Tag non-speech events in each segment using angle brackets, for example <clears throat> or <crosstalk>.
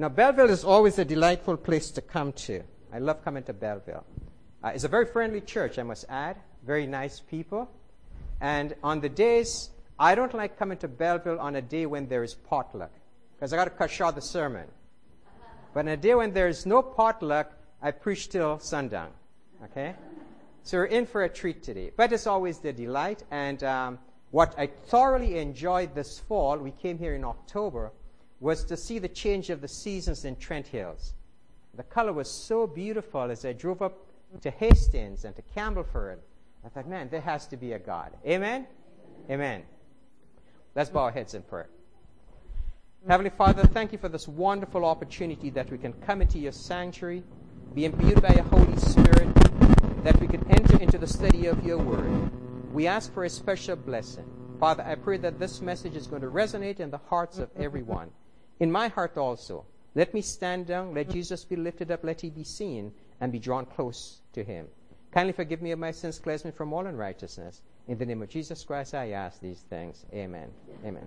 Now, Belleville is always a delightful place to come to. I love coming to Belleville. Uh, it's a very friendly church, I must add. Very nice people. And on the days, I don't like coming to Belleville on a day when there is potluck, because I got to cut short the sermon. But on a day when there is no potluck, I preach till sundown. Okay? So we're in for a treat today. But it's always the delight. And um, what I thoroughly enjoyed this fall, we came here in October, was to see the change of the seasons in Trent Hills. The color was so beautiful as I drove up to Hastings and to Campbellford. I thought, man, there has to be a God. Amen? Amen. Let's bow our heads in prayer. Heavenly Father, thank you for this wonderful opportunity that we can come into your sanctuary, be imbued by your Holy Spirit, that we can enter into the study of your word. We ask for a special blessing. Father, I pray that this message is going to resonate in the hearts of everyone. In my heart also. Let me stand down, let Jesus be lifted up, let he be seen, and be drawn close to him. Kindly forgive me of my sins, cleanse me from all unrighteousness. In the name of Jesus Christ, I ask these things. Amen. Amen.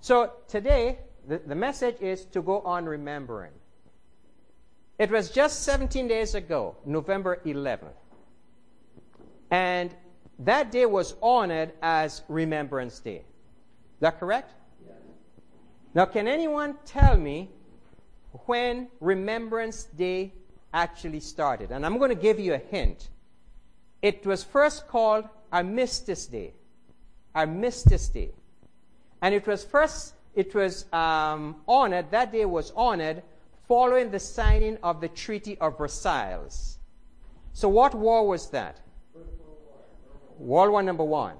So today, the, the message is to go on remembering. It was just 17 days ago, November 11th. And that day was honored as Remembrance Day. Is that correct? Now, can anyone tell me when Remembrance Day actually started? And I'm going to give you a hint. It was first called Armistice Day. Armistice Day. And it was first, it was um, honored, that day was honored following the signing of the Treaty of Versailles. So, what war was that? World War Number One.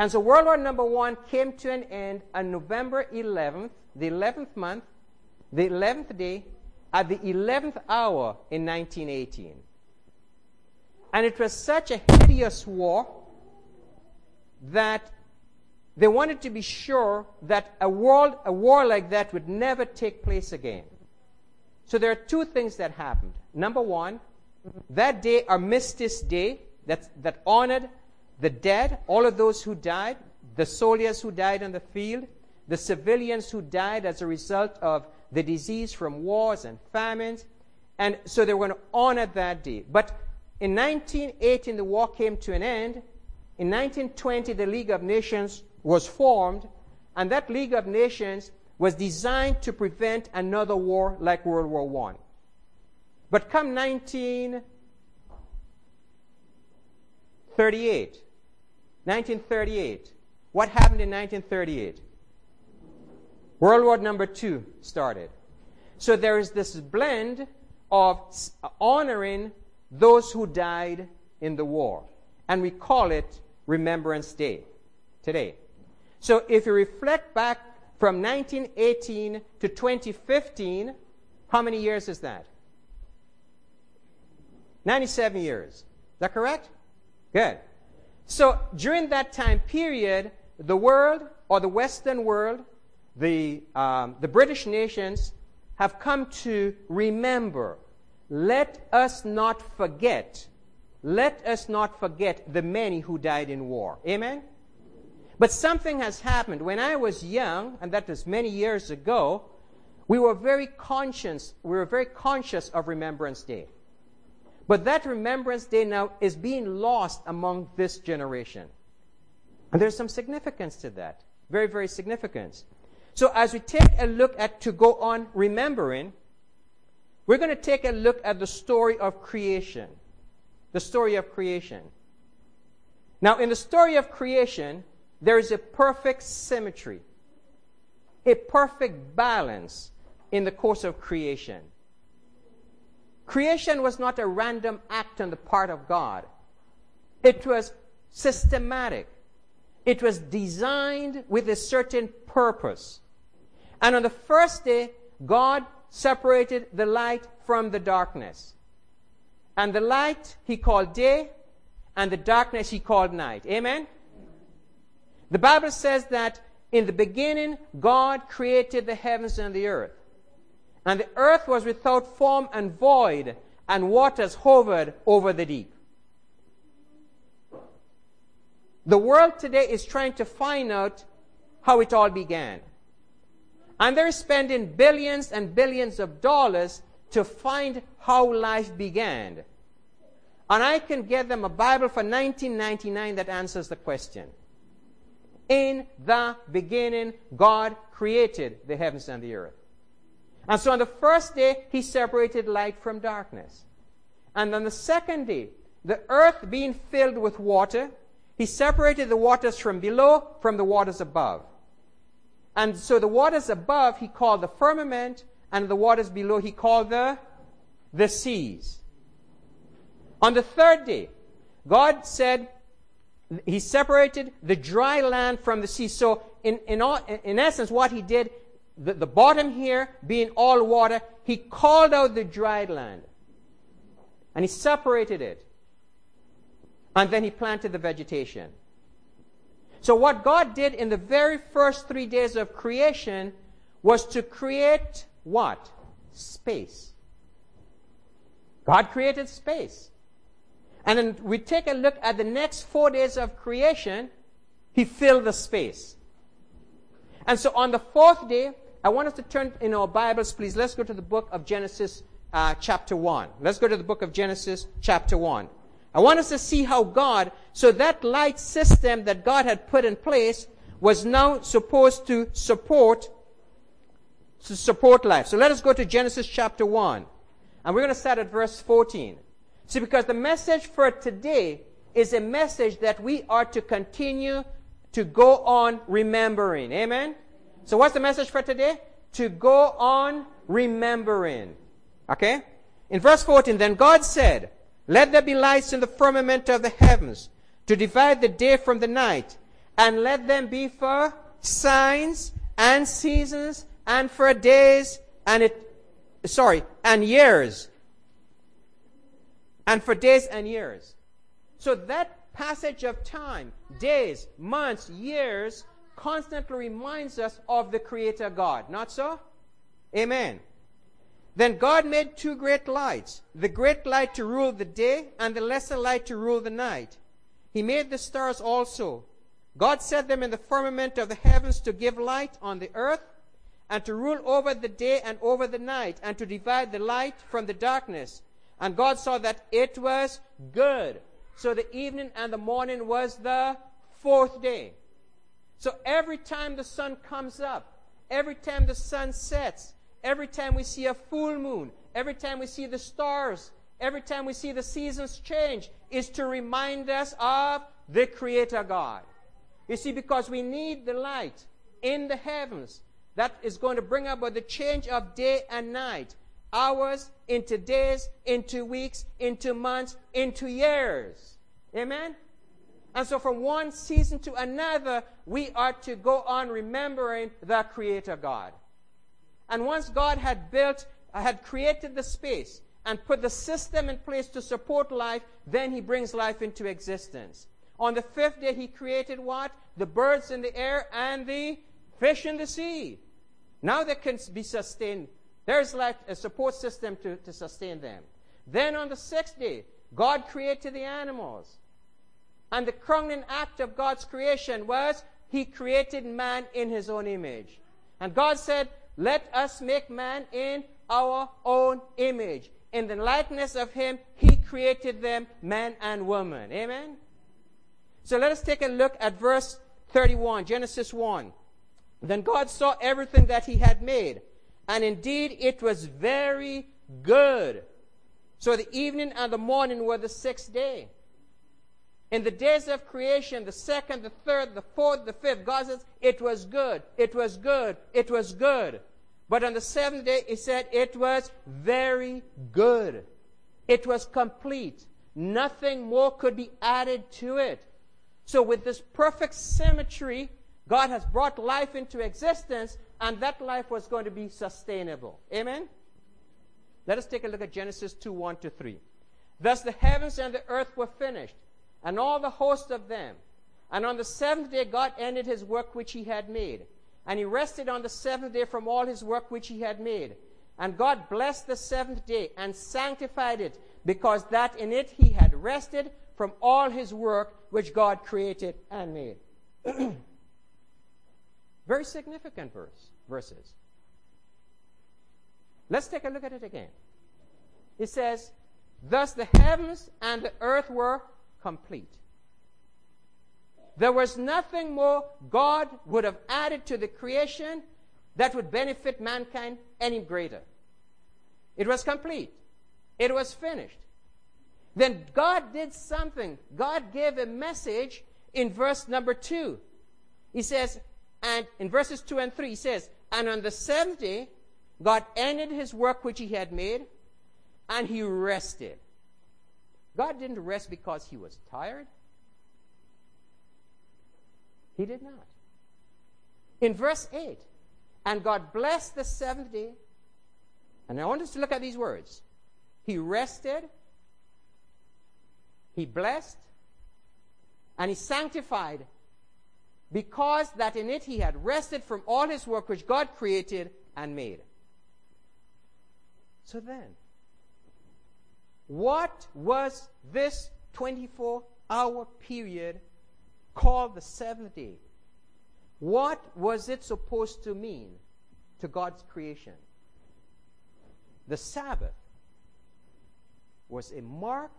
And so, World War Number One came to an end on November 11th, the 11th month, the 11th day, at the 11th hour in 1918. And it was such a hideous war that they wanted to be sure that a, world, a war like that would never take place again. So there are two things that happened. Number one, that day, Armistice Day, that, that honored the dead, all of those who died, the soldiers who died on the field, the civilians who died as a result of the disease from wars and famines. And so they were going to honor that day. But in 1918, the war came to an end. In 1920, the League of Nations was formed, and that League of Nations was designed to prevent another war like World War I. But come 1938, 1938, what happened in 1938? World War number two started. So there is this blend of honoring those who died in the war. And we call it Remembrance Day today. So if you reflect back from 1918 to 2015, how many years is that? 97 years. Is that correct? Good. So during that time period, the world or the Western world, the, um, the British nations have come to remember. Let us not forget. Let us not forget the many who died in war. Amen? But something has happened. When I was young, and that was many years ago, we were very conscious, we were very conscious of Remembrance Day. But that Remembrance Day now is being lost among this generation. And there's some significance to that. Very, very significance. So as we take a look at to go on remembering, we're going to take a look at the story of creation. The story of creation. Now, in the story of creation, there is a perfect symmetry, a perfect balance in the course of creation. Creation was not a random act on the part of God. It was systematic. It was designed with a certain purpose. And on the first day, God separated the light from the darkness. And the light he called day, and the darkness he called night. Amen? The Bible says that in the beginning, God created the heavens and the earth. And the earth was without form and void, and waters hovered over the deep. The world today is trying to find out how it all began. And they're spending billions and billions of dollars to find how life began. And I can get them a Bible for 1999 that answers the question. In the beginning, God created the heavens and the earth. And so on the first day, he separated light from darkness. And on the second day, the earth being filled with water, he separated the waters from below from the waters above. And so the waters above he called the firmament, and the waters below he called the, the seas. On the third day, God said, He separated the dry land from the sea. So, in, in, all, in essence, what He did, the, the bottom here being all water, He called out the dry land. And He separated it. And then He planted the vegetation. So, what God did in the very first three days of creation was to create what? Space. God created space. And then we take a look at the next four days of creation, He filled the space. And so on the fourth day, I want us to turn in our Bibles, please. Let's go to the book of Genesis, uh, chapter 1. Let's go to the book of Genesis, chapter 1. I want us to see how God, so that light system that God had put in place was now supposed to support to support life. So let us go to Genesis chapter 1. And we're going to start at verse 14. See, because the message for today is a message that we are to continue to go on remembering. Amen? So what's the message for today? To go on remembering. Okay? In verse 14, then God said, let there be lights in the firmament of the heavens to divide the day from the night, and let them be for signs and seasons and for days and it sorry, and years. And for days and years. So that passage of time, days, months, years, constantly reminds us of the Creator God. Not so? Amen. Then God made two great lights, the great light to rule the day and the lesser light to rule the night. He made the stars also. God set them in the firmament of the heavens to give light on the earth and to rule over the day and over the night and to divide the light from the darkness. And God saw that it was good. So the evening and the morning was the fourth day. So every time the sun comes up, every time the sun sets, Every time we see a full moon, every time we see the stars, every time we see the seasons change, is to remind us of the Creator God. You see, because we need the light in the heavens that is going to bring about the change of day and night, hours into days, into weeks, into months, into years. Amen? And so, from one season to another, we are to go on remembering the Creator God. And once God had built, had created the space and put the system in place to support life, then he brings life into existence. On the fifth day, he created what? The birds in the air and the fish in the sea. Now they can be sustained. There's like a support system to, to sustain them. Then on the sixth day, God created the animals. And the crowning act of God's creation was he created man in his own image. And God said, let us make man in our own image. In the likeness of him, he created them, man and woman. Amen? So let us take a look at verse 31, Genesis 1. Then God saw everything that he had made, and indeed it was very good. So the evening and the morning were the sixth day. In the days of creation, the second, the third, the fourth, the fifth, God says, it was good, it was good, it was good. But on the seventh day, he said it was very good. It was complete. Nothing more could be added to it. So, with this perfect symmetry, God has brought life into existence, and that life was going to be sustainable. Amen? Let us take a look at Genesis 2 1 to 3. Thus the heavens and the earth were finished, and all the host of them. And on the seventh day, God ended his work which he had made. And he rested on the seventh day from all his work which he had made. And God blessed the seventh day and sanctified it, because that in it he had rested from all his work which God created and made. <clears throat> Very significant verse, verses. Let's take a look at it again. It says, Thus the heavens and the earth were complete. There was nothing more God would have added to the creation that would benefit mankind any greater. It was complete. It was finished. Then God did something. God gave a message in verse number 2. He says, and in verses 2 and 3, he says, And on the seventh day, God ended his work which he had made, and he rested. God didn't rest because he was tired. He did not. In verse 8, and God blessed the seventh day, and I want us to look at these words. He rested, he blessed, and he sanctified, because that in it he had rested from all his work which God created and made. So then, what was this 24 hour period called the seventh day? What was it supposed to mean to God's creation? The Sabbath was a mark,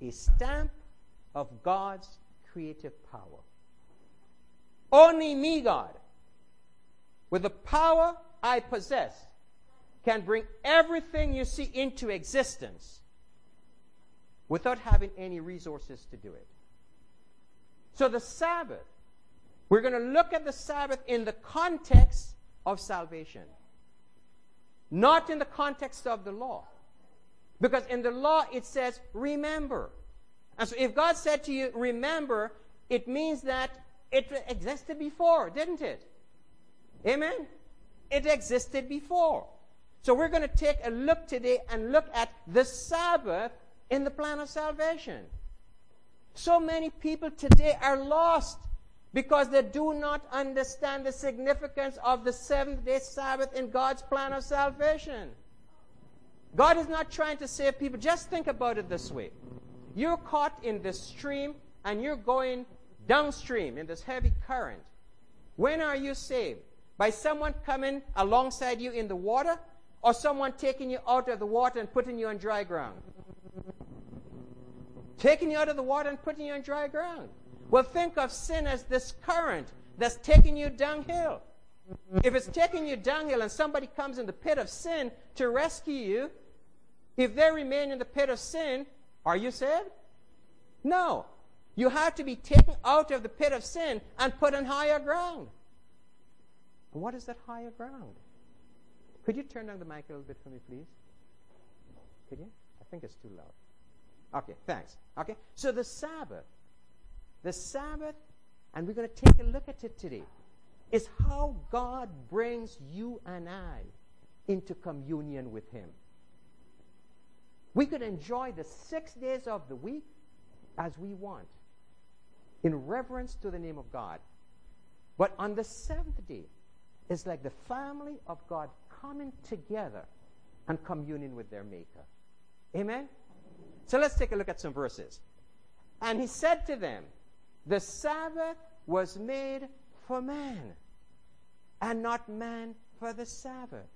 a stamp of God's creative power. Only me, God, with the power I possess, can bring everything you see into existence without having any resources to do it. So the Sabbath, we're going to look at the Sabbath in the context of salvation, not in the context of the law. Because in the law it says, remember. And so if God said to you, remember, it means that it existed before, didn't it? Amen? It existed before. So we're going to take a look today and look at the Sabbath in the plan of salvation. So many people today are lost because they do not understand the significance of the seventh day Sabbath in God's plan of salvation. God is not trying to save people. Just think about it this way you're caught in this stream and you're going downstream in this heavy current. When are you saved? By someone coming alongside you in the water or someone taking you out of the water and putting you on dry ground? Taking you out of the water and putting you on dry ground. Well, think of sin as this current that's taking you downhill. If it's taking you downhill and somebody comes in the pit of sin to rescue you, if they remain in the pit of sin, are you saved? No. You have to be taken out of the pit of sin and put on higher ground. What is that higher ground? Could you turn down the mic a little bit for me, please? Could you? I think it's too loud. Okay, thanks. Okay, so the Sabbath, the Sabbath, and we're going to take a look at it today, is how God brings you and I into communion with Him. We could enjoy the six days of the week as we want, in reverence to the name of God. But on the seventh day, it's like the family of God coming together and communing with their Maker. Amen? So let's take a look at some verses. And he said to them, The Sabbath was made for man, and not man for the Sabbath.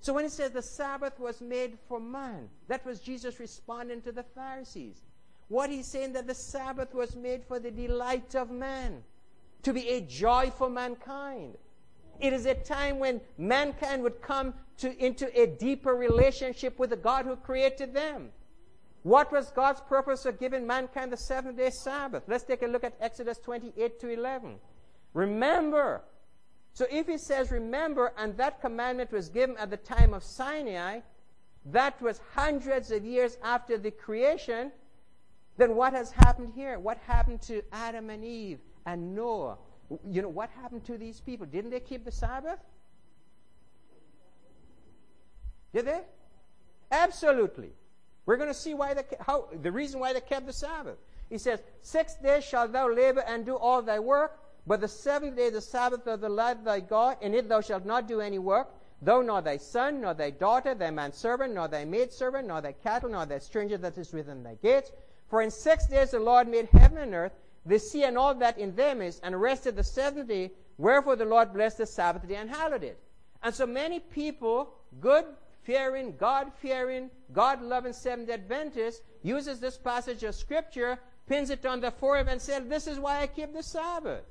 So when he says the Sabbath was made for man, that was Jesus responding to the Pharisees. What he's saying that the Sabbath was made for the delight of man, to be a joy for mankind. It is a time when mankind would come to, into a deeper relationship with the God who created them. What was God's purpose for giving mankind the seventh day Sabbath? Let's take a look at Exodus 28 to 11. Remember, so if he says, remember, and that commandment was given at the time of Sinai, that was hundreds of years after the creation, then what has happened here? What happened to Adam and Eve and Noah? You know, what happened to these people? Didn't they keep the Sabbath? Did they? Absolutely. We're going to see why they, how, the reason why they kept the Sabbath. He says, Six days shalt thou labor and do all thy work, but the seventh day the Sabbath of the Lord thy God. In it thou shalt not do any work, thou nor thy son, nor thy daughter, thy manservant, nor thy maidservant, nor thy cattle, nor thy stranger that is within thy gates. For in six days the Lord made heaven and earth, the sea and all that in them is, and rested the seventh day. Wherefore the Lord blessed the Sabbath day and hallowed it. And so many people, good fearing, God fearing, God loving Seventh Adventists, uses this passage of Scripture, pins it on the forehead, and says, This is why I keep the Sabbath.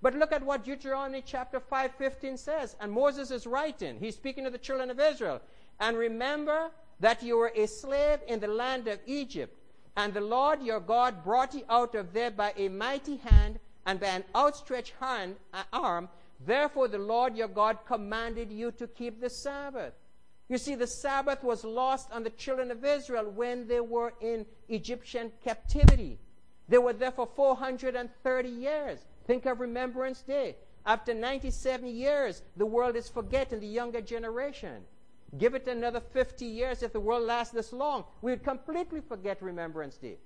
But look at what Deuteronomy chapter 5, 15 says. And Moses is writing. He's speaking to the children of Israel. And remember that you were a slave in the land of Egypt. And the Lord your God brought you out of there by a mighty hand and by an outstretched hand, uh, arm. Therefore, the Lord your God commanded you to keep the Sabbath. You see, the Sabbath was lost on the children of Israel when they were in Egyptian captivity. They were there for 430 years. Think of Remembrance Day. After 97 years, the world is forgetting the younger generation. Give it another 50 years if the world lasts this long, we would completely forget Remembrance Day.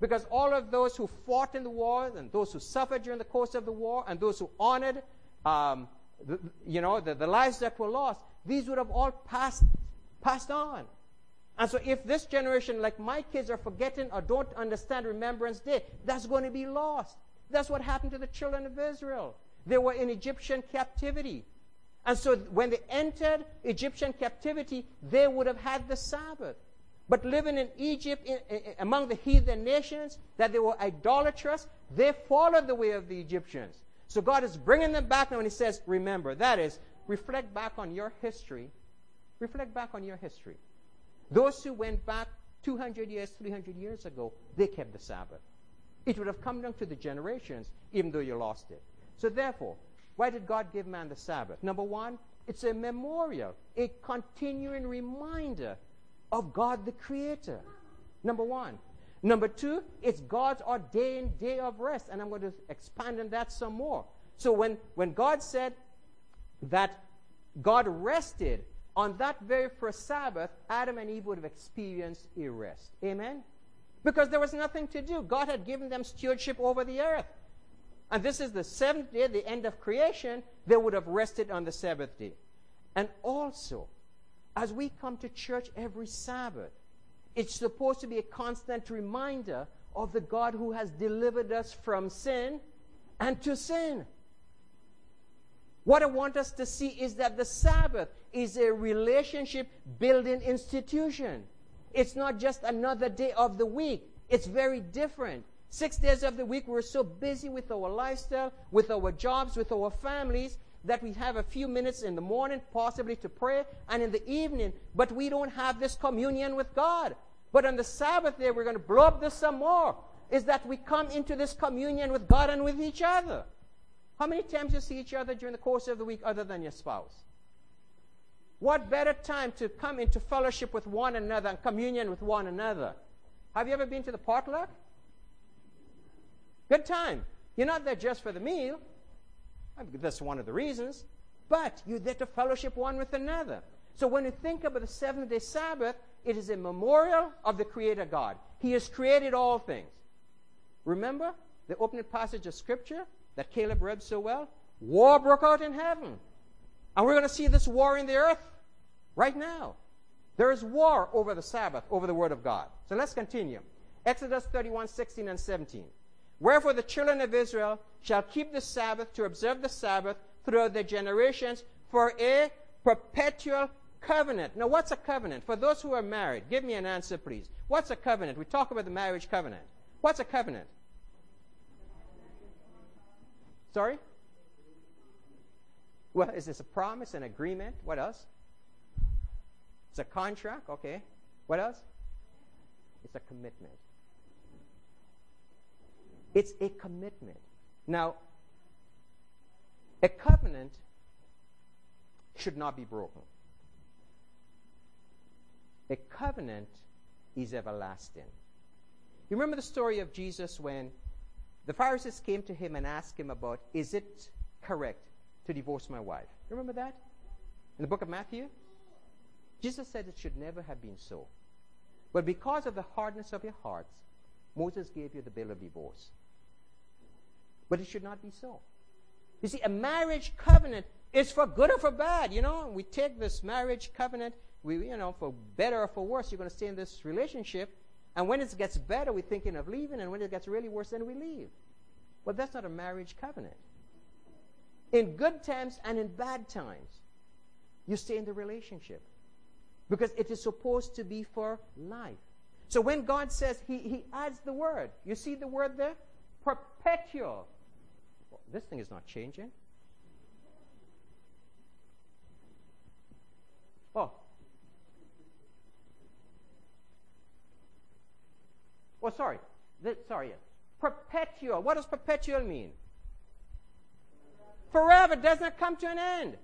Because all of those who fought in the war and those who suffered during the course of the war and those who honored, um, the, you know, the, the lives that were lost, these would have all passed, passed on. And so if this generation, like my kids, are forgetting or don't understand Remembrance Day, that's going to be lost. That's what happened to the children of Israel. They were in Egyptian captivity. And so when they entered Egyptian captivity, they would have had the Sabbath. But living in Egypt, in, in, among the heathen nations, that they were idolatrous, they followed the way of the Egyptians. So God is bringing them back now, and He says, Remember, that is, reflect back on your history. Reflect back on your history. Those who went back 200 years, 300 years ago, they kept the Sabbath. It would have come down to the generations, even though you lost it. So, therefore, why did God give man the Sabbath? Number one, it's a memorial, a continuing reminder of God the Creator. Number one. Number two, it's God's ordained day of rest. And I'm going to expand on that some more. So when, when God said that God rested on that very first Sabbath, Adam and Eve would have experienced a rest. Amen? Because there was nothing to do. God had given them stewardship over the earth. And this is the seventh day, the end of creation. They would have rested on the Sabbath day. And also, as we come to church every Sabbath, it's supposed to be a constant reminder of the God who has delivered us from sin and to sin. What I want us to see is that the Sabbath is a relationship building institution. It's not just another day of the week, it's very different. Six days of the week, we're so busy with our lifestyle, with our jobs, with our families, that we have a few minutes in the morning, possibly to pray, and in the evening, but we don't have this communion with God. But on the Sabbath day, we're going to blow up this some more, is that we come into this communion with God and with each other. How many times you see each other during the course of the week other than your spouse? What better time to come into fellowship with one another and communion with one another? Have you ever been to the potluck? Good time. You're not there just for the meal. That's one of the reasons. But you're there to fellowship one with another. So when you think about the seventh day Sabbath, it is a memorial of the Creator God. He has created all things. Remember the opening passage of Scripture that Caleb read so well? War broke out in heaven. And we're going to see this war in the earth right now. There is war over the Sabbath, over the Word of God. So let's continue. Exodus 31, 16, and 17. Wherefore the children of Israel shall keep the Sabbath to observe the Sabbath throughout their generations for a perpetual covenant. Now, what's a covenant? For those who are married, give me an answer, please. What's a covenant? We talk about the marriage covenant. What's a covenant? Sorry? Well, is this a promise, an agreement? What else? It's a contract, okay. What else? It's a commitment. It's a commitment. Now, a covenant should not be broken. A covenant is everlasting. You remember the story of Jesus when the Pharisees came to him and asked him about, is it correct to divorce my wife? You remember that? In the book of Matthew? Jesus said it should never have been so. But because of the hardness of your hearts, Moses gave you the bill of divorce. But it should not be so. You see, a marriage covenant is for good or for bad. You know, we take this marriage covenant, we, you know, for better or for worse, you're going to stay in this relationship. And when it gets better, we're thinking of leaving. And when it gets really worse, then we leave. But that's not a marriage covenant. In good times and in bad times, you stay in the relationship. Because it is supposed to be for life. So when God says, He, he adds the word. You see the word there? Perpetual. Well, this thing is not changing. Oh. Oh, sorry. Sorry. Perpetual. What does perpetual mean? Forever does not come to an end.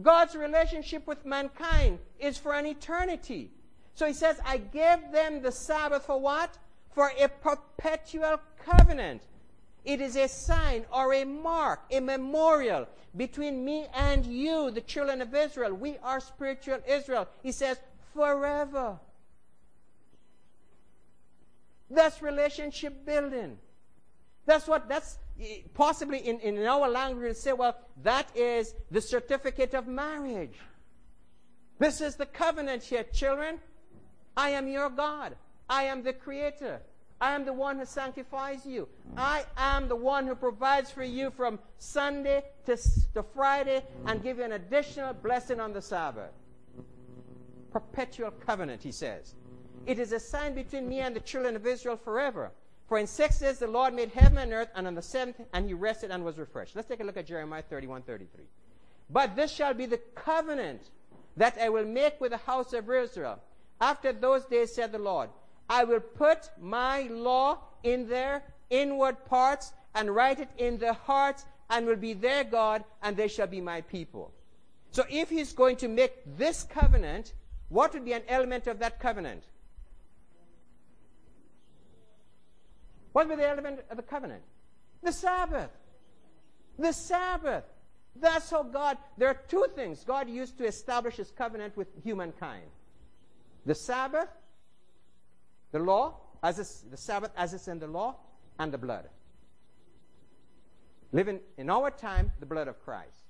God's relationship with mankind is for an eternity. So he says, I gave them the Sabbath for what? For a perpetual covenant. It is a sign or a mark, a memorial between me and you, the children of Israel. We are spiritual Israel. He says, forever. That's relationship building. That's what, that's eh, possibly in, in our language, we say, well, that is the certificate of marriage. This is the covenant here, children. I am your God. I am the creator. I am the one who sanctifies you. I am the one who provides for you from Sunday to, to Friday and give you an additional blessing on the Sabbath. Perpetual covenant, he says. It is a sign between me and the children of Israel forever. For in six days the Lord made heaven and earth, and on the seventh, and he rested and was refreshed. Let's take a look at Jeremiah 31 33. But this shall be the covenant that I will make with the house of Israel after those days, said the Lord, I will put my law in their inward parts and write it in their hearts and will be their God and they shall be my people. So if he's going to make this covenant, what would be an element of that covenant? What would be the element of the covenant? The Sabbath. The Sabbath. That's how God, there are two things God used to establish his covenant with humankind the Sabbath, the law, as is, the Sabbath as it's in the law, and the blood. Living in our time, the blood of Christ.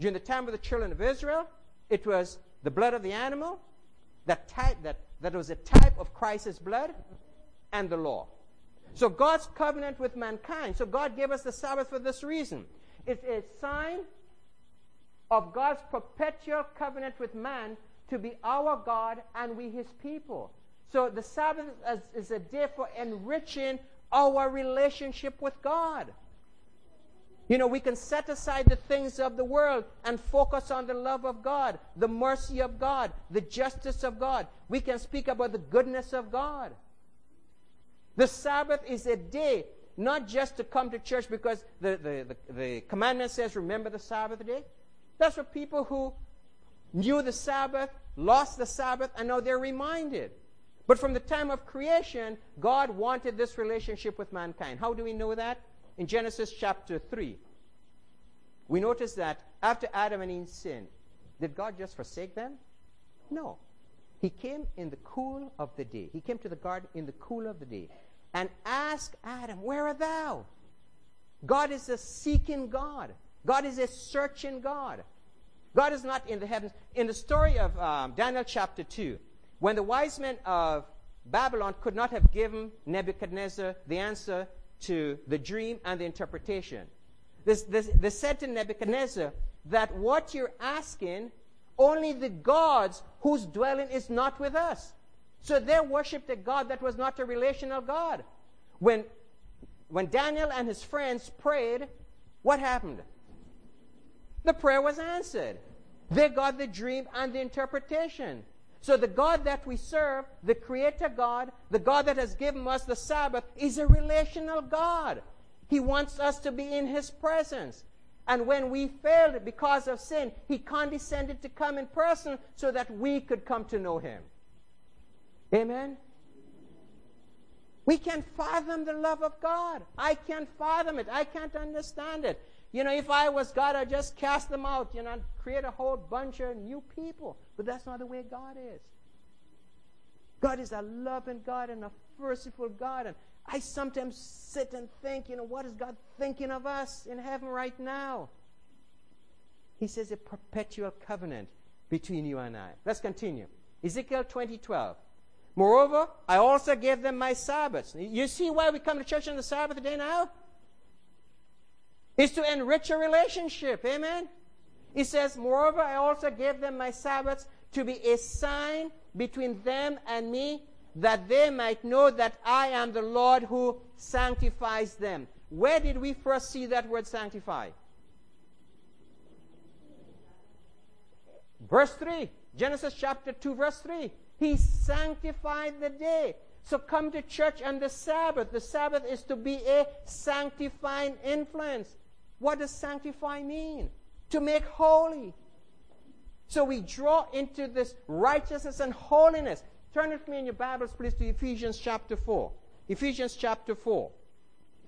During the time of the children of Israel, it was the blood of the animal, that, type, that, that was a type of Christ's blood, and the law. So God's covenant with mankind. So God gave us the Sabbath for this reason. It's a sign of God's perpetual covenant with man to be our God and we his people. So the Sabbath is, a day for enriching our relationship with God. You know, we can set aside the things of the world and focus on the love of God, the mercy of God, the justice of God. We can speak about the goodness of God. The Sabbath is a day not just to come to church because the, the, the, the commandment says, remember the Sabbath day. That's for people who knew the Sabbath, lost the Sabbath, and now they're reminded. But from the time of creation, God wanted this relationship with mankind. How do we know that? In Genesis chapter 3, we notice that after Adam and Eve sinned, did God just forsake them? No. He came in the cool of the day. He came to the garden in the cool of the day and asked Adam, Where art thou? God is a seeking God. God is a searching God. God is not in the heavens. In the story of um, Daniel chapter 2, when the wise men of Babylon could not have given Nebuchadnezzar the answer to the dream and the interpretation, this, this, they said to Nebuchadnezzar that what you're asking, only the gods whose dwelling is not with us. So they worshipped a God that was not a relational God. When, when Daniel and his friends prayed, what happened? the prayer was answered. They got the dream and the interpretation. So the God that we serve, the Creator God, the God that has given us the Sabbath, is a relational God. He wants us to be in His presence. And when we failed because of sin, He condescended to come in person so that we could come to know Him. Amen? We can't fathom the love of God. I can't fathom it. I can't understand it. You know, if I was God, I'd just cast them out, you know, create a whole bunch of new people. But that's not the way God is. God is a loving God and a merciful God. And I sometimes sit and think, you know, what is God thinking of us in heaven right now? He says a perpetual covenant between you and I. Let's continue. Ezekiel 20, 12. Moreover, I also gave them my Sabbaths. You see why we come to church on the Sabbath day now? Is to enrich a relationship. Amen? He says, Moreover, I also gave them my Sabbaths to be a sign between them and me, that they might know that I am the Lord who sanctifies them. Where did we first see that word sanctify? Verse 3. Genesis chapter 2, verse 3. He sanctified the day. So come to church on the Sabbath. The Sabbath is to be a sanctifying influence. What does sanctify mean? To make holy. So we draw into this righteousness and holiness. Turn with me in your Bibles, please, to Ephesians chapter 4. Ephesians chapter 4.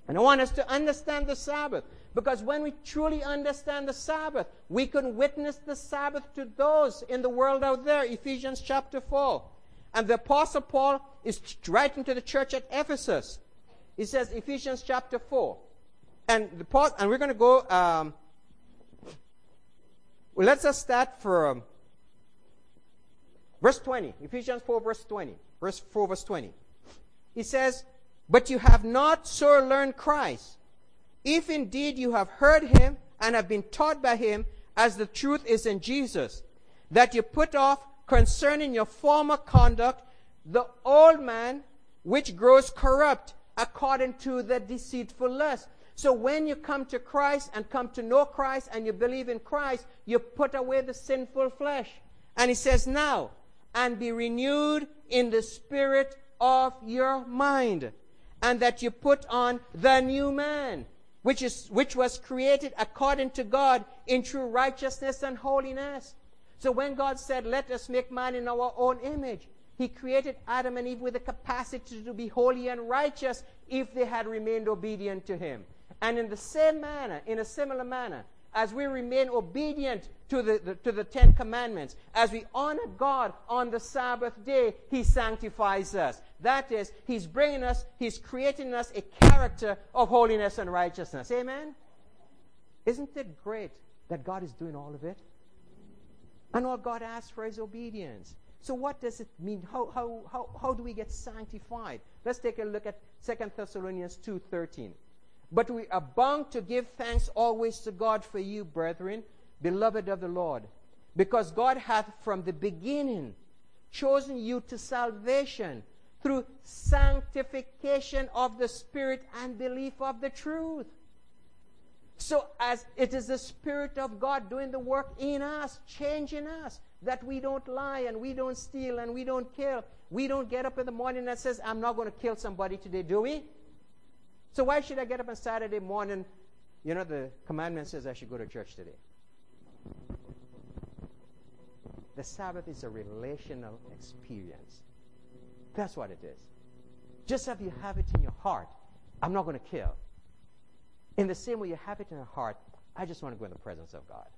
And I want us to understand the Sabbath. Because when we truly understand the Sabbath, we can witness the Sabbath to those in the world out there. Ephesians chapter 4. And the Apostle Paul is writing to the church at Ephesus. He says, Ephesians chapter 4. And, the Paul, and we're going to go, um, well, let's just start from verse 20. Ephesians 4, verse 20. Verse 4, verse 20. He says, But you have not so learned Christ. If indeed you have heard him and have been taught by him, as the truth is in Jesus, that you put off concerning your former conduct the old man which grows corrupt according to the deceitful lust. So when you come to Christ and come to know Christ and you believe in Christ, you put away the sinful flesh. And he says, now, and be renewed in the spirit of your mind, and that you put on the new man, which is, which was created according to God in true righteousness and holiness. So when God said, let us make man in our own image, he created Adam and Eve with the capacity to be holy and righteous if they had remained obedient to him. And in the same manner, in a similar manner, as we remain obedient to the, the, to the Ten Commandments, as we honor God on the Sabbath day, He sanctifies us. That is, He's bringing us, He's creating us a character of holiness and righteousness. Amen? Isn't it great that God is doing all of it? And all God asks for is obedience. So what does it mean? How, how, how, how do we get sanctified? Let's take a look at 2 Thessalonians 2.13. But we are bound to give thanks always to God for you, brethren, beloved of the Lord, because God hath from the beginning chosen you to salvation through sanctification of the Spirit and belief of the truth. So, as it is the Spirit of God doing the work in us, changing us, that we don't lie and we don't steal and we don't kill. We don't get up in the morning and says, I'm not going to kill somebody today, do we? So why should I get up on Saturday morning? You know, the commandment says I should go to church today. The Sabbath is a relational experience. That's what it is. Just as you have it in your heart, I'm not going to kill. In the same way you have it in your heart, I just want to go in the presence of God.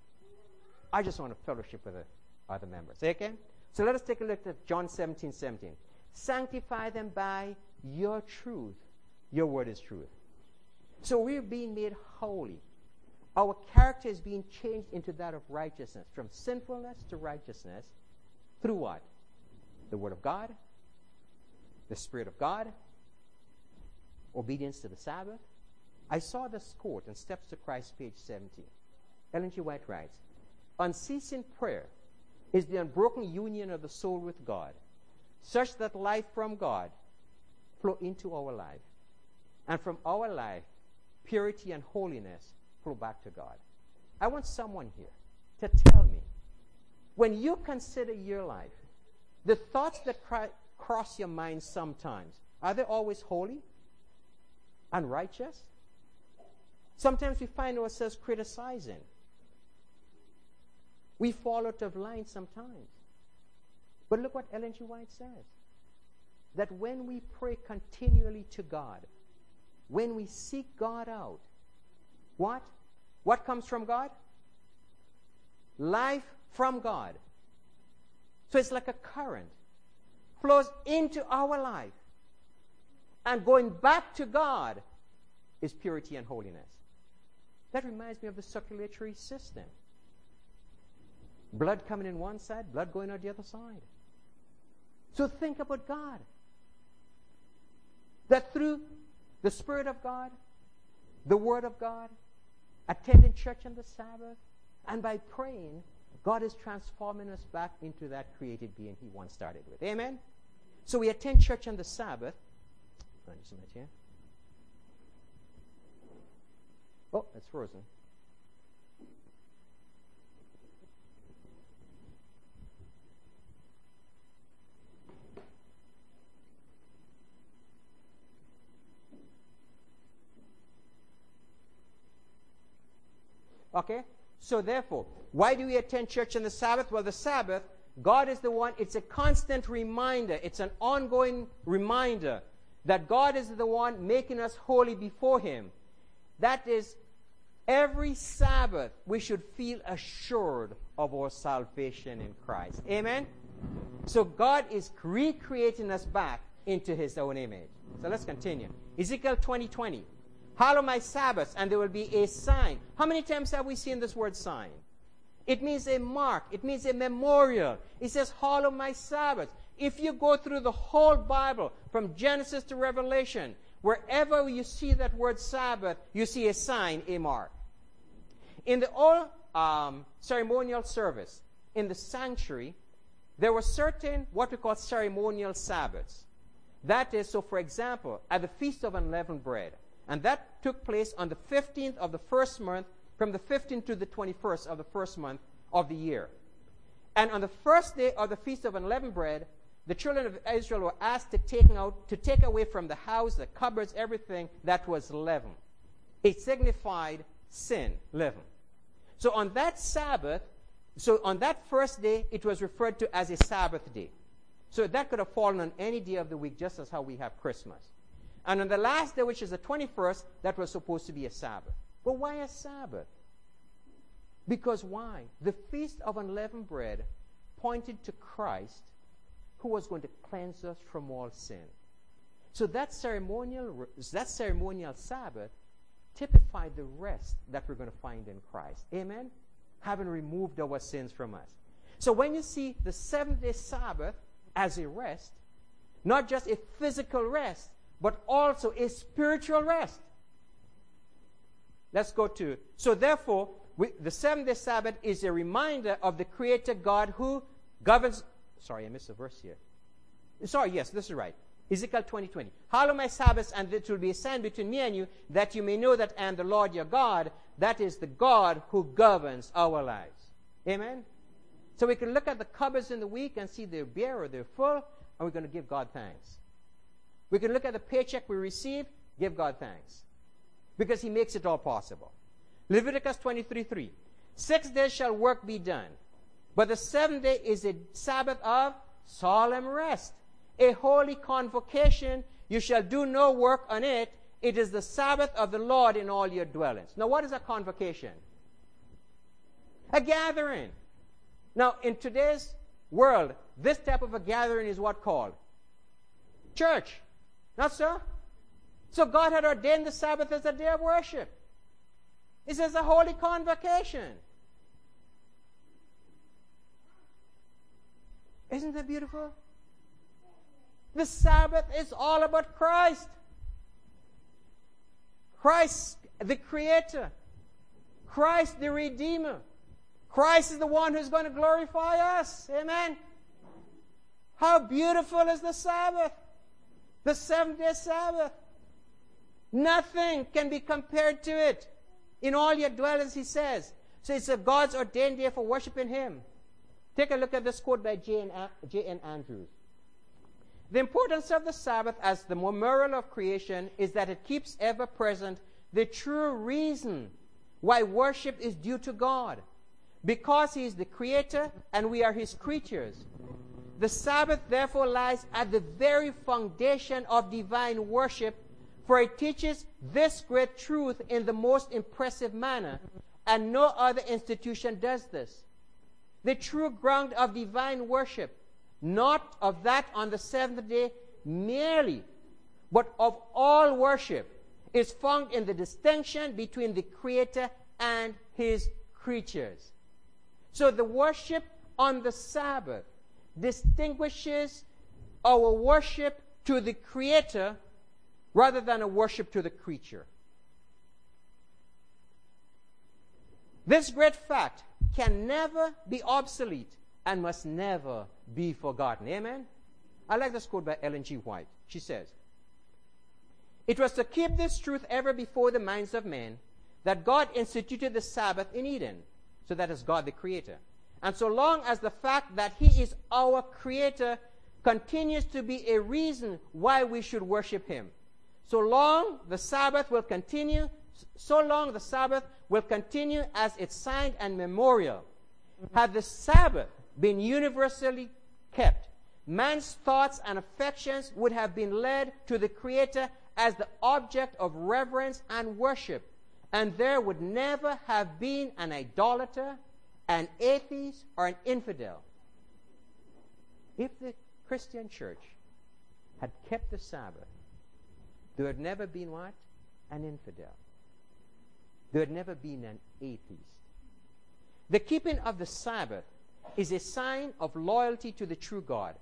I just want to fellowship with the other members. Okay? So let us take a look at John 17, 17. Sanctify them by your truth. Your word is truth. So we're being made holy. Our character is being changed into that of righteousness, from sinfulness to righteousness, through what? The Word of God, the Spirit of God, obedience to the Sabbath. I saw this quote in Steps to Christ, page 17. Ellen G. White writes Unceasing prayer is the unbroken union of the soul with God, such that life from God flow into our life and from our life, purity and holiness flow back to God. I want someone here to tell me when you consider your life, the thoughts that cry, cross your mind sometimes, are they always holy and righteous? Sometimes we find ourselves criticizing. We fall out of line sometimes. But look what Ellen G. White says that when we pray continually to God, when we seek God out, what? What comes from God? Life from God. So it's like a current flows into our life. And going back to God is purity and holiness. That reminds me of the circulatory system. Blood coming in one side, blood going out the other side. So think about God. That through the Spirit of God, the Word of God, attending church on the Sabbath, And by praying, God is transforming us back into that created being He once started with. Amen? So we attend church on the Sabbath. Oh, it's frozen. Okay? So therefore, why do we attend church on the Sabbath? Well, the Sabbath, God is the one, it's a constant reminder, it's an ongoing reminder that God is the one making us holy before Him. That is, every Sabbath we should feel assured of our salvation in Christ. Amen? So God is recreating us back into His own image. So let's continue. Ezekiel 20 20. Hallow my Sabbaths, and there will be a sign. How many times have we seen this word sign? It means a mark. It means a memorial. It says, Hallow my Sabbaths. If you go through the whole Bible, from Genesis to Revelation, wherever you see that word Sabbath, you see a sign, a mark. In the old um, ceremonial service, in the sanctuary, there were certain what we call ceremonial Sabbaths. That is, so for example, at the Feast of Unleavened Bread, and that took place on the 15th of the first month, from the 15th to the 21st of the first month of the year. And on the first day of the Feast of Unleavened Bread, the children of Israel were asked to take, out, to take away from the house, the cupboards, everything that was leaven. It signified sin, leaven. So on that Sabbath, so on that first day, it was referred to as a Sabbath day. So that could have fallen on any day of the week, just as how we have Christmas. And on the last day, which is the 21st, that was supposed to be a Sabbath. But why a Sabbath? Because why? The Feast of Unleavened Bread pointed to Christ who was going to cleanse us from all sin. So that ceremonial, that ceremonial Sabbath typified the rest that we're going to find in Christ. Amen? Having removed our sins from us. So when you see the seventh day Sabbath as a rest, not just a physical rest, but also a spiritual rest. Let's go to. So, therefore, we, the seventh day Sabbath is a reminder of the Creator God who governs. Sorry, I missed a verse here. Sorry, yes, this is right. Ezekiel 20 20. Hallow my Sabbaths, and it will be a sign between me and you, that you may know that I am the Lord your God. That is the God who governs our lives. Amen? So we can look at the cupboards in the week and see they're bare or they're full, and we're going to give God thanks. We can look at the paycheck we receive, give God thanks. Because He makes it all possible. Leviticus 23 3. Six days shall work be done, but the seventh day is a Sabbath of solemn rest, a holy convocation. You shall do no work on it. It is the Sabbath of the Lord in all your dwellings. Now, what is a convocation? A gathering. Now, in today's world, this type of a gathering is what called? Church. Not so? So God had ordained the Sabbath as a day of worship. It says a holy convocation. Isn't that beautiful? The Sabbath is all about Christ. Christ, the Creator. Christ, the Redeemer. Christ is the one who's going to glorify us. Amen. How beautiful is the Sabbath! The seventh day Sabbath. Nothing can be compared to it. In all your dwellings, he says. So it's a God's ordained day for worshiping him. Take a look at this quote by J.N. Andrews. The importance of the Sabbath as the memorial of creation is that it keeps ever present the true reason why worship is due to God. Because He is the Creator and we are His creatures. The Sabbath, therefore, lies at the very foundation of divine worship, for it teaches this great truth in the most impressive manner, and no other institution does this. The true ground of divine worship, not of that on the seventh day merely, but of all worship, is found in the distinction between the Creator and His creatures. So the worship on the Sabbath distinguishes our worship to the Creator rather than a worship to the creature. This great fact can never be obsolete and must never be forgotten. Amen? I like this quote by Ellen G. White. She says, It was to keep this truth ever before the minds of men that God instituted the Sabbath in Eden. So that is God the Creator. And so long as the fact that He is our Creator continues to be a reason why we should worship Him, so long the Sabbath will continue, so long the Sabbath will continue as its sign and memorial. Had the Sabbath been universally kept, man's thoughts and affections would have been led to the Creator as the object of reverence and worship, and there would never have been an idolater, an atheist, or an infidel. If the Christian church had kept the Sabbath, there had never been what? An infidel. There had never been an atheist. The keeping of the Sabbath is a sign of loyalty to the true God,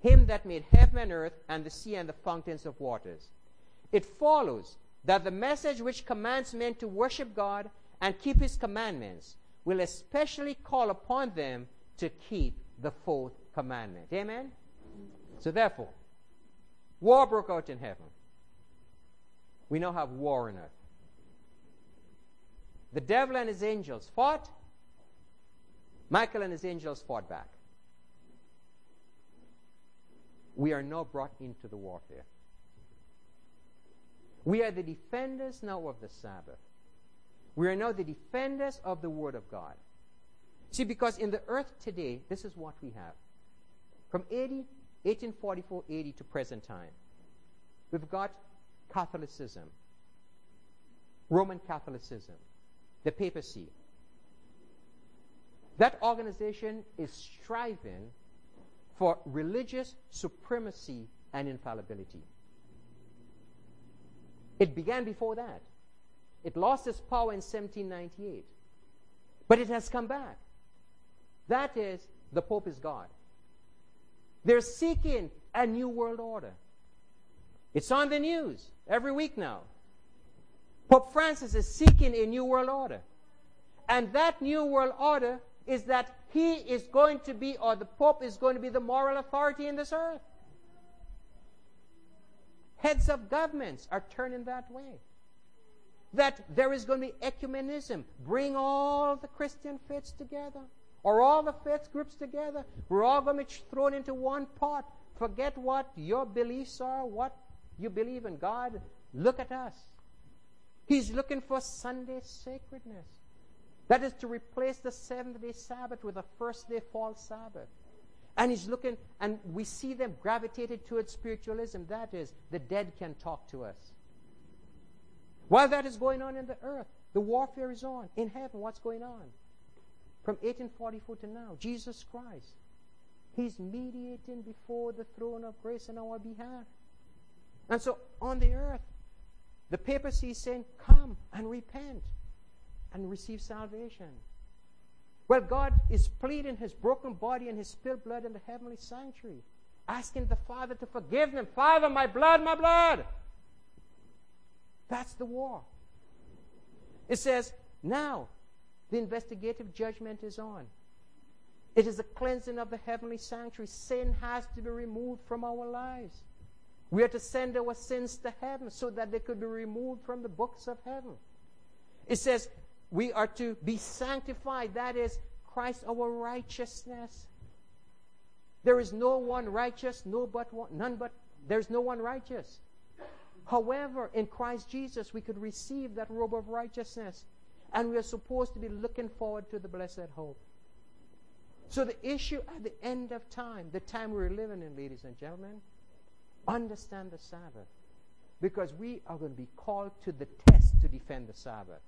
Him that made heaven and earth and the sea and the fountains of waters. It follows that the message which commands men to worship God and keep His commandments will especially call upon them to keep the fourth commandment. Amen? So, therefore, war broke out in heaven. We now have war on earth. The devil and his angels fought. Michael and his angels fought back. We are now brought into the warfare. We are the defenders now of the Sabbath. We are now the defenders of the Word of God. See, because in the earth today, this is what we have. From 80, 1844 80 to present time, we've got Catholicism, Roman Catholicism, the papacy. That organization is striving for religious supremacy and infallibility. It began before that. It lost its power in 1798. But it has come back. That is, the Pope is God. They're seeking a new world order. It's on the news every week now. Pope Francis is seeking a new world order. And that new world order is that he is going to be, or the Pope is going to be the moral authority in this earth. Heads of governments are turning that way. That there is going to be ecumenism. Bring all the Christian faiths together, or all the faith groups together. We're all going to be thrown into one pot. Forget what your beliefs are, what you believe in God. Look at us. He's looking for Sunday sacredness. That is to replace the seventh day Sabbath with a first day false Sabbath. And he's looking, and we see them gravitated towards spiritualism. That is, the dead can talk to us. While that is going on in the earth, the warfare is on. In heaven, what's going on? From 1844 to now, Jesus Christ. He's mediating before the throne of grace on our behalf. And so on the earth, the papacy is saying, Come and repent and receive salvation. Well, God is pleading his broken body and his spilled blood in the heavenly sanctuary, asking the Father to forgive them. Father, my blood, my blood. That's the war. It says, now the investigative judgment is on. It is a cleansing of the heavenly sanctuary. Sin has to be removed from our lives. We are to send our sins to heaven so that they could be removed from the books of heaven. It says we are to be sanctified. That is Christ our righteousness. There is no one righteous, no but one, none but there's no one righteous. However, in Christ Jesus, we could receive that robe of righteousness, and we are supposed to be looking forward to the blessed hope. So, the issue at the end of time, the time we're living in, ladies and gentlemen, understand the Sabbath because we are going to be called to the test to defend the Sabbath.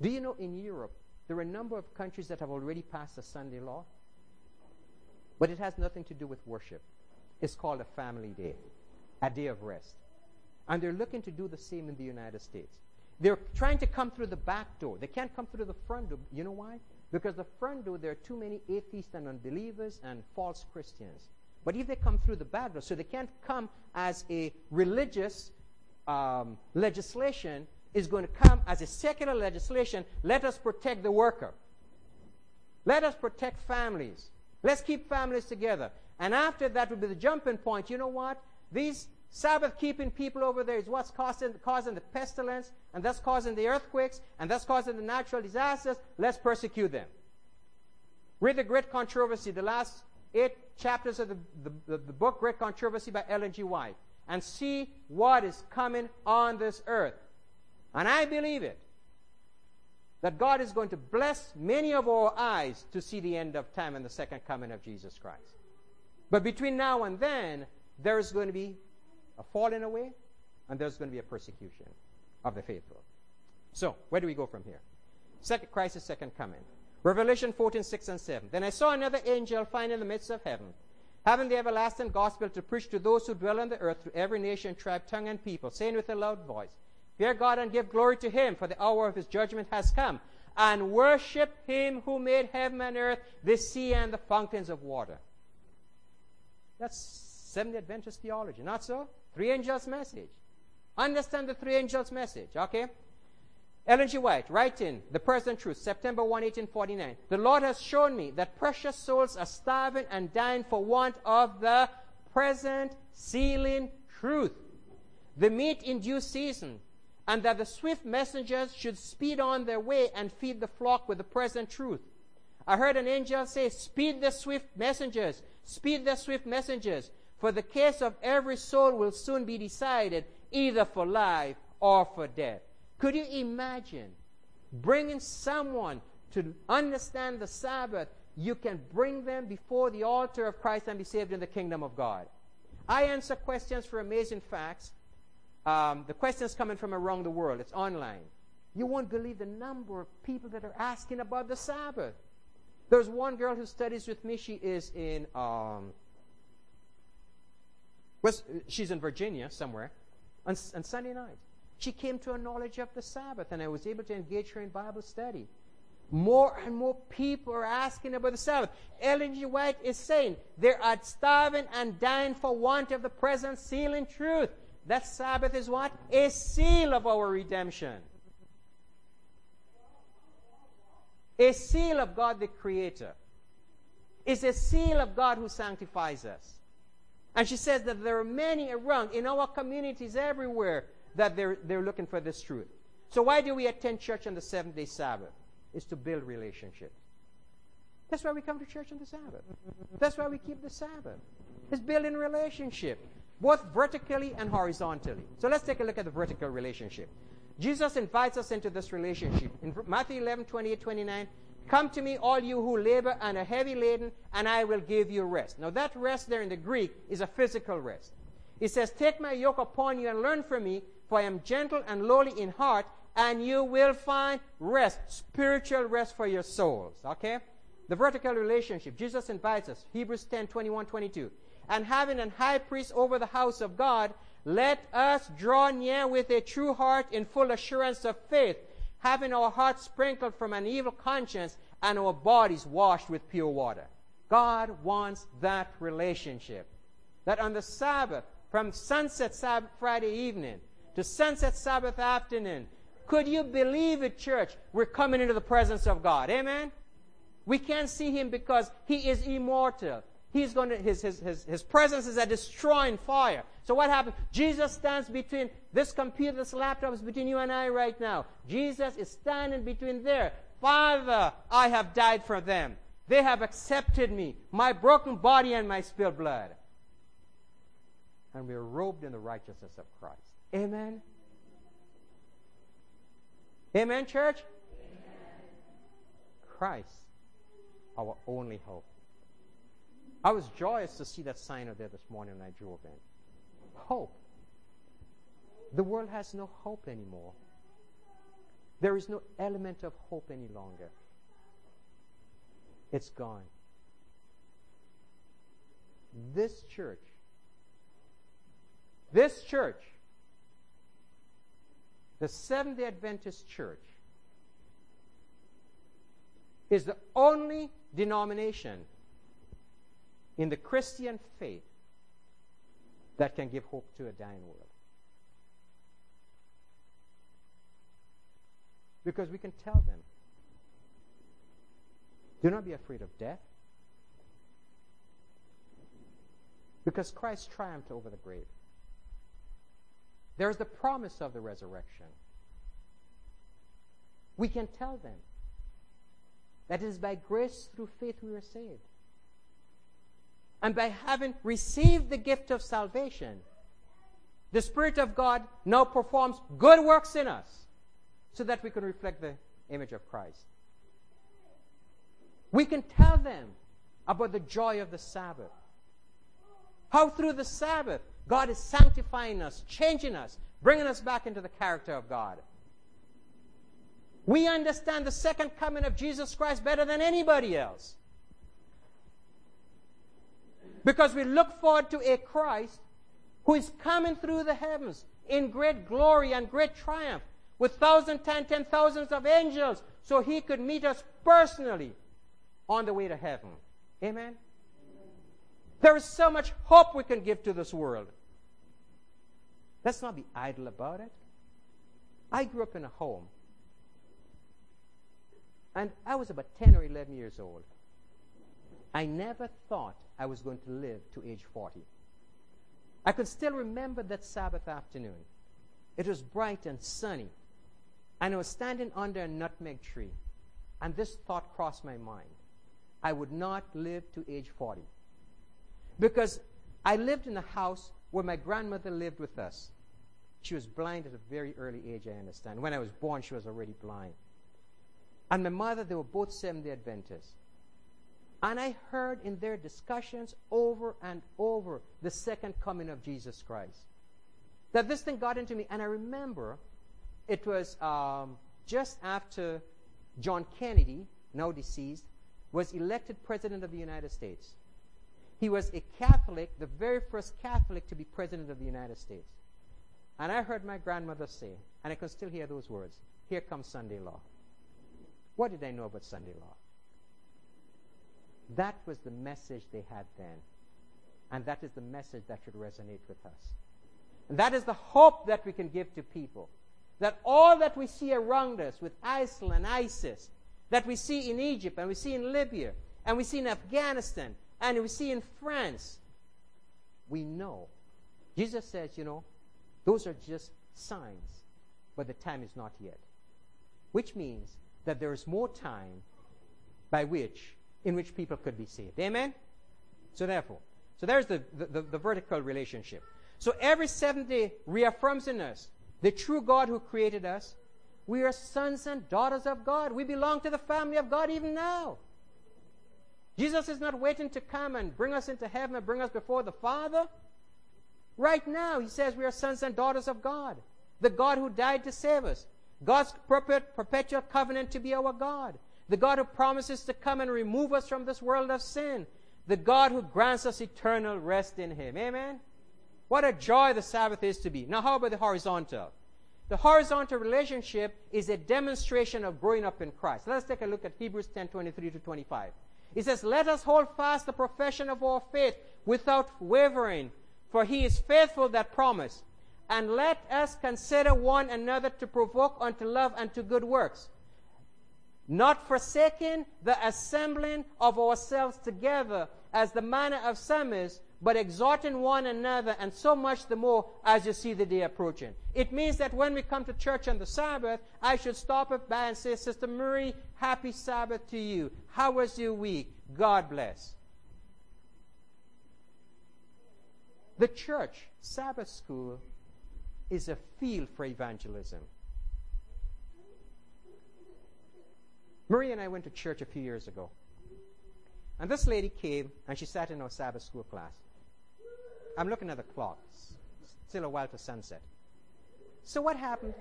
Do you know in Europe, there are a number of countries that have already passed a Sunday law? But it has nothing to do with worship. It's called a family day, a day of rest. And they're looking to do the same in the United States. They're trying to come through the back door. They can't come through the front door. You know why? Because the front door, there are too many atheists and unbelievers and false Christians. But if they come through the back door, so they can't come as a religious um, legislation, is going to come as a secular legislation. Let us protect the worker. Let us protect families. Let's keep families together. And after that will be the jumping point. You know what? These Sabbath keeping people over there is what's causing, causing the pestilence, and that's causing the earthquakes, and that's causing the natural disasters. Let's persecute them. Read the Great Controversy, the last eight chapters of the, the, the book Great Controversy by Ellen G. White, and see what is coming on this earth. And I believe it that God is going to bless many of our eyes to see the end of time and the second coming of Jesus Christ. But between now and then, there is going to be a falling away and there's going to be a persecution of the faithful. So, where do we go from here? Second Christ's second coming. Revelation 14, 6 and 7. Then I saw another angel flying in the midst of heaven, having the everlasting gospel to preach to those who dwell on the earth, through every nation, tribe, tongue, and people, saying with a loud voice, Fear God and give glory to him, for the hour of his judgment has come. And worship him who made heaven and earth, the sea and the fountains of water. That's Seventh Adventist theology, not so? Three angels' message. Understand the three angels' message, okay? Ellen G. White, writing The Present Truth, September 1, 1849. The Lord has shown me that precious souls are starving and dying for want of the present sealing truth. The meat in due season, and that the swift messengers should speed on their way and feed the flock with the present truth. I heard an angel say, Speed the swift messengers, speed the swift messengers, for the case of every soul will soon be decided, either for life or for death. Could you imagine bringing someone to understand the Sabbath? You can bring them before the altar of Christ and be saved in the kingdom of God. I answer questions for amazing facts. Um, the questions coming from around the world. It's online. You won't believe the number of people that are asking about the Sabbath. There's one girl who studies with me. She is in, um, West, she's in Virginia somewhere, on, on Sunday night. She came to a knowledge of the Sabbath, and I was able to engage her in Bible study. More and more people are asking about the Sabbath. Ellen G. White is saying they are starving and dying for want of the present sealing truth. That Sabbath is what? A seal of our redemption. A seal of God the Creator. It's a seal of God who sanctifies us. And she says that there are many around in our communities everywhere that they're, they're looking for this truth. So why do we attend church on the seventh day Sabbath? Is to build relationships. That's why we come to church on the Sabbath. That's why we keep the Sabbath. It's building relationship, both vertically and horizontally. So let's take a look at the vertical relationship. Jesus invites us into this relationship. In Matthew 11, 28, 29, Come to me, all you who labor and are heavy laden, and I will give you rest. Now, that rest there in the Greek is a physical rest. It says, Take my yoke upon you and learn from me, for I am gentle and lowly in heart, and you will find rest, spiritual rest for your souls. Okay? The vertical relationship. Jesus invites us. Hebrews 10 21 22. And having an high priest over the house of God, let us draw near with a true heart in full assurance of faith, having our hearts sprinkled from an evil conscience and our bodies washed with pure water. God wants that relationship. That on the Sabbath, from sunset Sabbath Friday evening to sunset Sabbath afternoon. Could you believe it, church? We're coming into the presence of God. Amen? We can't see him because he is immortal. He's going to, his, his, his, his presence is a destroying fire. So what happens? Jesus stands between this computer, this laptop is between you and I right now. Jesus is standing between there. Father, I have died for them. They have accepted me, my broken body and my spilled blood and we are robed in the righteousness of Christ. Amen? Amen, church? Amen. Christ, our only hope. I was joyous to see that sign out there this morning when I drove in. Hope. The world has no hope anymore. There is no element of hope any longer. It's gone. This church this church, the Seventh day Adventist Church, is the only denomination in the Christian faith that can give hope to a dying world. Because we can tell them Do not be afraid of death. Because Christ triumphed over the grave. There's the promise of the resurrection. We can tell them that it is by grace through faith we are saved. And by having received the gift of salvation, the Spirit of God now performs good works in us so that we can reflect the image of Christ. We can tell them about the joy of the Sabbath. How through the Sabbath, God is sanctifying us, changing us, bringing us back into the character of God. We understand the second coming of Jesus Christ better than anybody else. Because we look forward to a Christ who is coming through the heavens in great glory and great triumph with thousands, ten, ten thousands of angels so he could meet us personally on the way to heaven. Amen? There is so much hope we can give to this world. Let's not be idle about it. I grew up in a home, and I was about 10 or 11 years old. I never thought I was going to live to age 40. I could still remember that Sabbath afternoon. It was bright and sunny, and I was standing under a nutmeg tree, and this thought crossed my mind. I would not live to age 40. Because I lived in a house where my grandmother lived with us. She was blind at a very early age, I understand. When I was born, she was already blind. And my mother, they were both Seventh day Adventists. And I heard in their discussions over and over the second coming of Jesus Christ. That this thing got into me. And I remember it was um, just after John Kennedy, now deceased, was elected President of the United States. He was a Catholic, the very first Catholic to be President of the United States. And I heard my grandmother say, and I can still hear those words Here comes Sunday law. What did I know about Sunday law? That was the message they had then. And that is the message that should resonate with us. And that is the hope that we can give to people. That all that we see around us with ISIL and ISIS, that we see in Egypt and we see in Libya and we see in Afghanistan and we see in France, we know. Jesus says, you know, those are just signs, but the time is not yet. Which means that there is more time by which, in which people could be saved. Amen? So therefore, so there's the, the, the, vertical relationship. So every seventh day reaffirms in us the true God who created us. We are sons and daughters of God. We belong to the family of God even now. Jesus is not waiting to come and bring us into heaven and bring us before the Father. Right now, he says we are sons and daughters of God, the God who died to save us, God's perpetual covenant to be our God, the God who promises to come and remove us from this world of sin, the God who grants us eternal rest in Him. Amen? What a joy the Sabbath is to be. Now, how about the horizontal? The horizontal relationship is a demonstration of growing up in Christ. Let's take a look at Hebrews 10 23 to 25. He says, Let us hold fast the profession of our faith without wavering, for he is faithful that promise. And let us consider one another to provoke unto love and to good works, not forsaking the assembling of ourselves together, as the manner of some is, but exhorting one another, and so much the more as you see the day approaching. It means that when we come to church on the Sabbath, I should stop by and say, Sister Marie, happy Sabbath to you. How was your week? God bless. The church, Sabbath school, is a field for evangelism. Marie and I went to church a few years ago. And this lady came and she sat in our Sabbath school class. I'm looking at the clock. Still a while to sunset. So what happened?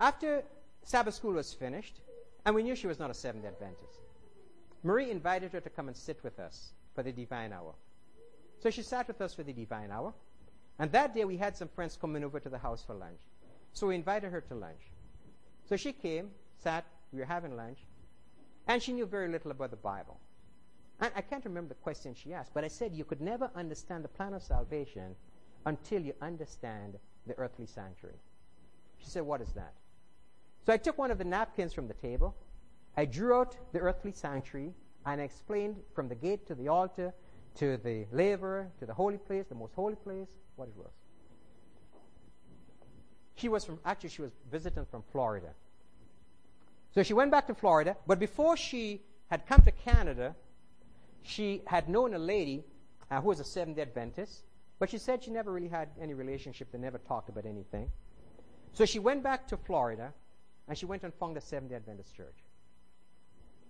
After Sabbath school was finished, and we knew she was not a Seventh Adventist, Marie invited her to come and sit with us for the divine hour. So she sat with us for the divine hour. And that day we had some friends coming over to the house for lunch. So we invited her to lunch. So she came, sat, we were having lunch, and she knew very little about the Bible. I, I can't remember the question she asked, but I said you could never understand the plan of salvation until you understand the earthly sanctuary. She said, What is that? So I took one of the napkins from the table I drew out the earthly sanctuary and I explained from the gate to the altar to the laver to the holy place, the most holy place, what it was. She was from, actually, she was visiting from Florida. So she went back to Florida, but before she had come to Canada, she had known a lady uh, who was a Seventh Adventist, but she said she never really had any relationship, they never talked about anything. So she went back to Florida and she went and found a Seventh Adventist church.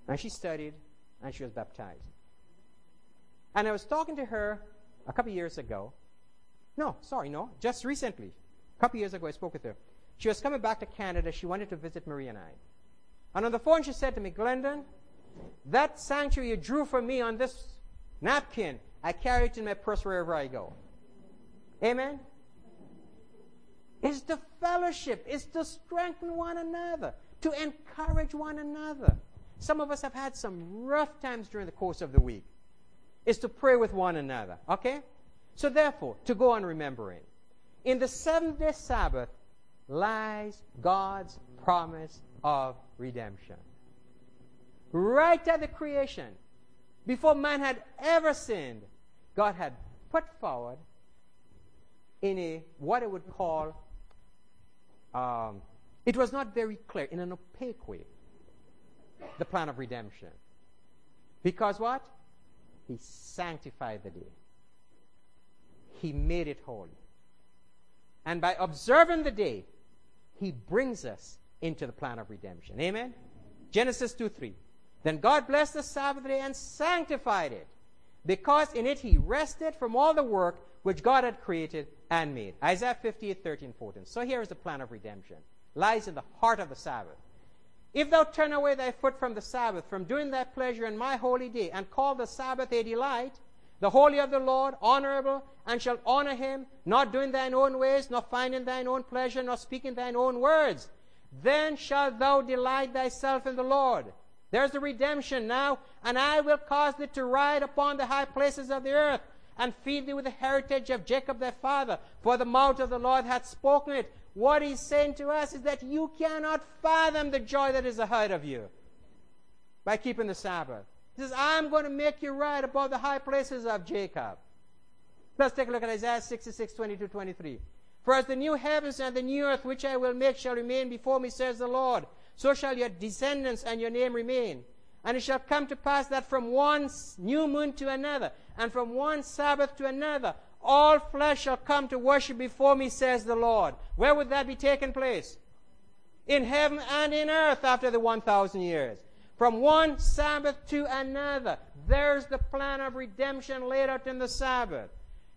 And she studied and she was baptized. And I was talking to her a couple years ago. No, sorry, no, just recently. A couple years ago, I spoke with her. She was coming back to Canada. She wanted to visit Marie and I. And on the phone, she said to me, Glendon, that sanctuary you drew for me on this napkin, I carry it in my purse wherever I go. Amen? It's the fellowship, it's to strengthen one another, to encourage one another. Some of us have had some rough times during the course of the week. It's to pray with one another. Okay? So, therefore, to go on remembering, in the seventh day Sabbath lies God's promise of redemption. Right at the creation, before man had ever sinned, God had put forward in a what I would call um, it was not very clear, in an opaque way, the plan of redemption. Because what? He sanctified the day. He made it holy. And by observing the day, he brings us into the plan of redemption. Amen? Genesis 2 3. Then God blessed the Sabbath day and sanctified it, because in it he rested from all the work which God had created and made. Isaiah 58 13 14. So here is the plan of redemption. Lies in the heart of the Sabbath. If thou turn away thy foot from the Sabbath, from doing thy pleasure in my holy day, and call the Sabbath a delight, the holy of the Lord, honorable, and shalt honor him, not doing thine own ways, nor finding thine own pleasure, nor speaking thine own words. Then shalt thou delight thyself in the Lord. There's the redemption now, and I will cause thee to ride upon the high places of the earth, and feed thee with the heritage of Jacob thy father, for the mouth of the Lord hath spoken it. What he's saying to us is that you cannot fathom the joy that is ahead of you by keeping the Sabbath. He says, I'm going to make you ride above the high places of Jacob. Let's take a look at Isaiah 66, 22, 23. For as the new heavens and the new earth which I will make shall remain before me, says the Lord, so shall your descendants and your name remain. And it shall come to pass that from one new moon to another, and from one Sabbath to another, all flesh shall come to worship before me, says the Lord. Where would that be taking place? In heaven and in earth after the 1,000 years. From one Sabbath to another. There's the plan of redemption laid out in the Sabbath.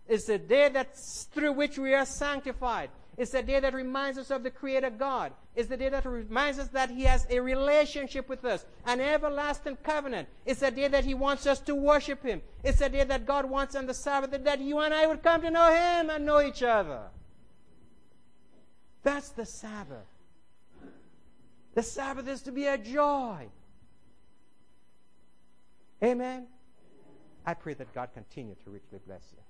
It's the day that's through which we are sanctified. It's the day that reminds us of the Creator God. It's the day that reminds us that He has a relationship with us, an everlasting covenant. It's the day that He wants us to worship Him. It's the day that God wants on the Sabbath that you and I would come to know Him and know each other. That's the Sabbath. The Sabbath is to be a joy. Amen. I pray that God continue to richly bless you.